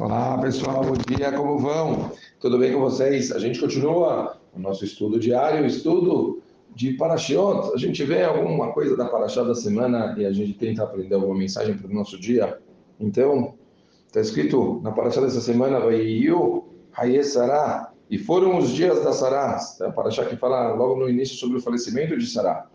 Olá pessoal, bom dia, como vão? Tudo bem com vocês? A gente continua o nosso estudo diário, estudo de Parashiot. A gente vê alguma coisa da Parashá da semana e a gente tenta aprender alguma mensagem para o nosso dia. Então, está escrito na Parashá dessa semana, Vaiyu Hayesará, e foram os dias da Sará. É a Parashá que fala logo no início sobre o falecimento de Sará.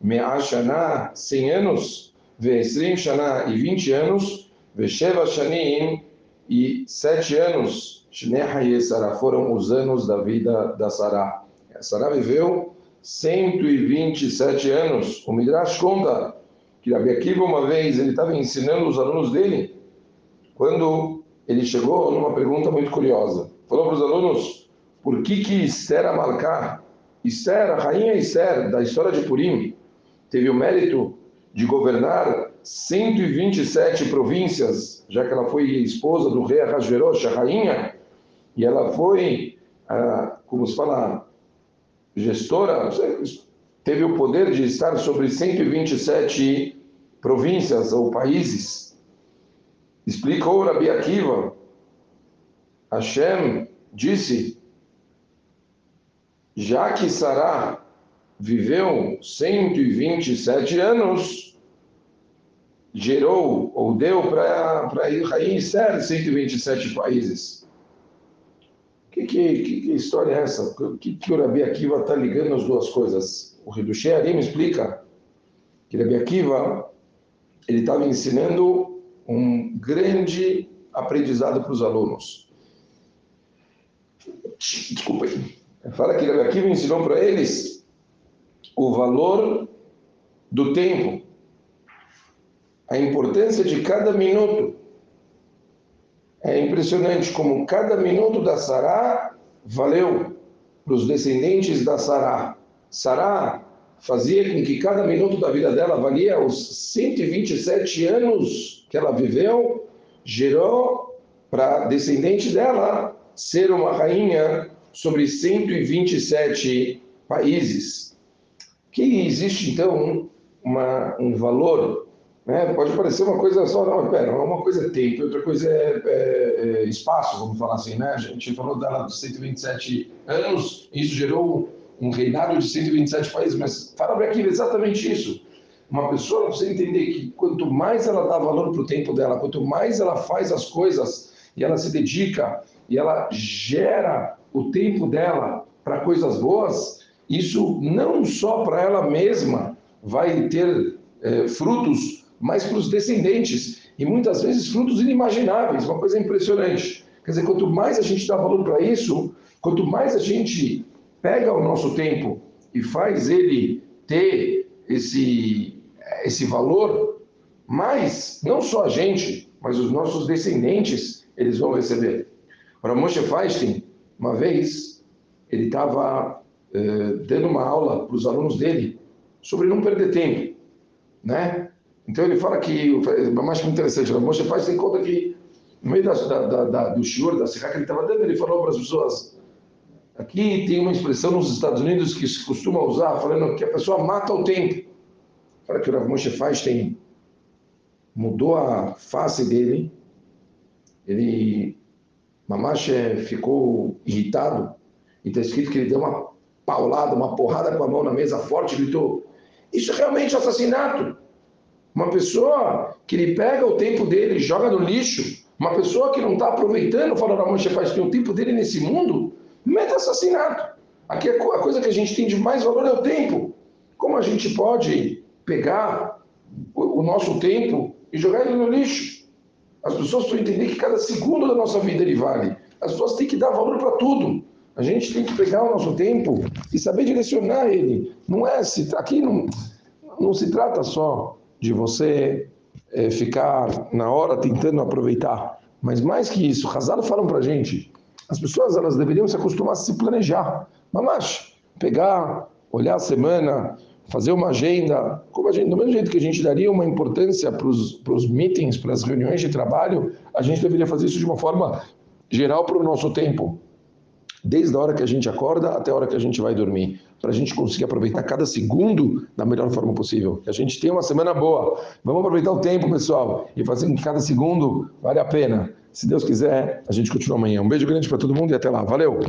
Me'ashaná, 100 anos, Ve'esrim Shaná, e 20 anos, Ve'sheva Shanim, e sete anos, Shneha Sarah, foram os anos da vida da Sarah. A Sarah viveu 127 anos. O Midrash conta que Rabi Akiva, uma vez, ele estava ensinando os alunos dele, quando ele chegou numa pergunta muito curiosa. Falou para os alunos, por que que Esther Amalcá, Esther, a rainha Esther, da história de Purim, teve o mérito de governar 127 províncias, já que ela foi esposa do rei Ahasverosh, a rainha, e ela foi, ah, como se fala, gestora, teve o poder de estar sobre 127 províncias ou países. Explicou Rabi Akiva, Hashem disse, já que Sará viveu 127 anos, gerou ou deu para Israel 127 países. Que, que, que, história é essa? Que, que o Rabi Akiva está ligando as duas coisas? O Hidushé Arim explica que Rabi Akiva ele estava ensinando um grande aprendizado para os alunos. Desculpa aí. Fala que Rabi Akiva ensinou para eles o valor do tempo a importância de cada minuto. É impressionante como cada minuto da Sará valeu para os descendentes da Sará. Sará fazia com que cada minuto da vida dela valia os 127 anos que ela viveu, gerou para descendente dela ser uma rainha sobre 127 países. Que existe então uma, um valor né? Pode parecer uma coisa só, não, pera, uma coisa é tempo, outra coisa é, é, é, espaço, vamos falar assim, né? A gente falou dela de 127 anos, isso gerou um reinado de 127 países, mas fala aqui exatamente isso. Uma pessoa precisa entender que quanto mais ela dá valor para o tempo dela, quanto mais ela faz as coisas e ela se dedica e ela gera o tempo dela para coisas boas, isso não só para ela mesma vai ter é, frutos mas para os descendentes, e muitas vezes frutos inimagináveis, uma coisa impressionante. Quer dizer, quanto mais a gente dá valor para isso, quanto mais a gente pega o nosso tempo e faz ele ter esse, esse valor, mais, não só a gente, mas os nossos descendentes, eles vão receber. Para Moshe Feinstein, uma vez, ele estava eh, dando uma aula para os alunos dele sobre não perder tempo, né? Então ele fala que, mais interessante, o Moshe faz tem conta que no meio da, da, da, do shiur, da Sirá que ele estava dando, ele falou para as pessoas, aqui tem uma expressão nos Estados Unidos que se costuma usar, falando que a pessoa mata o tempo. Fala que o Rav Moshe tem mudou a face dele, ele, Mamache ficou irritado, e está escrito que ele deu uma paulada, uma porrada com a mão na mesa forte, gritou, isso é realmente assassinato. Uma pessoa que ele pega o tempo dele e joga no lixo, uma pessoa que não está aproveitando, fala na mancha faz o tempo dele nesse mundo, meta assassinato. Aqui a coisa que a gente tem de mais valor é o tempo. Como a gente pode pegar o nosso tempo e jogar ele no lixo? As pessoas precisam entender que cada segundo da nossa vida ele vale. As pessoas têm que dar valor para tudo. A gente tem que pegar o nosso tempo e saber direcionar ele. Não é se aqui não, não se trata só de você é, ficar na hora tentando aproveitar. Mas mais que isso, Hazal falam para gente, as pessoas elas deveriam se acostumar a se planejar. Mas pegar, olhar a semana, fazer uma agenda, como a gente, do mesmo jeito que a gente daria uma importância para os meetings, para as reuniões de trabalho, a gente deveria fazer isso de uma forma geral para o nosso tempo. Desde a hora que a gente acorda até a hora que a gente vai dormir, para a gente conseguir aproveitar cada segundo da melhor forma possível. Que a gente tenha uma semana boa. Vamos aproveitar o tempo, pessoal, e fazer com que cada segundo vale a pena. Se Deus quiser, a gente continua amanhã. Um beijo grande para todo mundo e até lá. Valeu!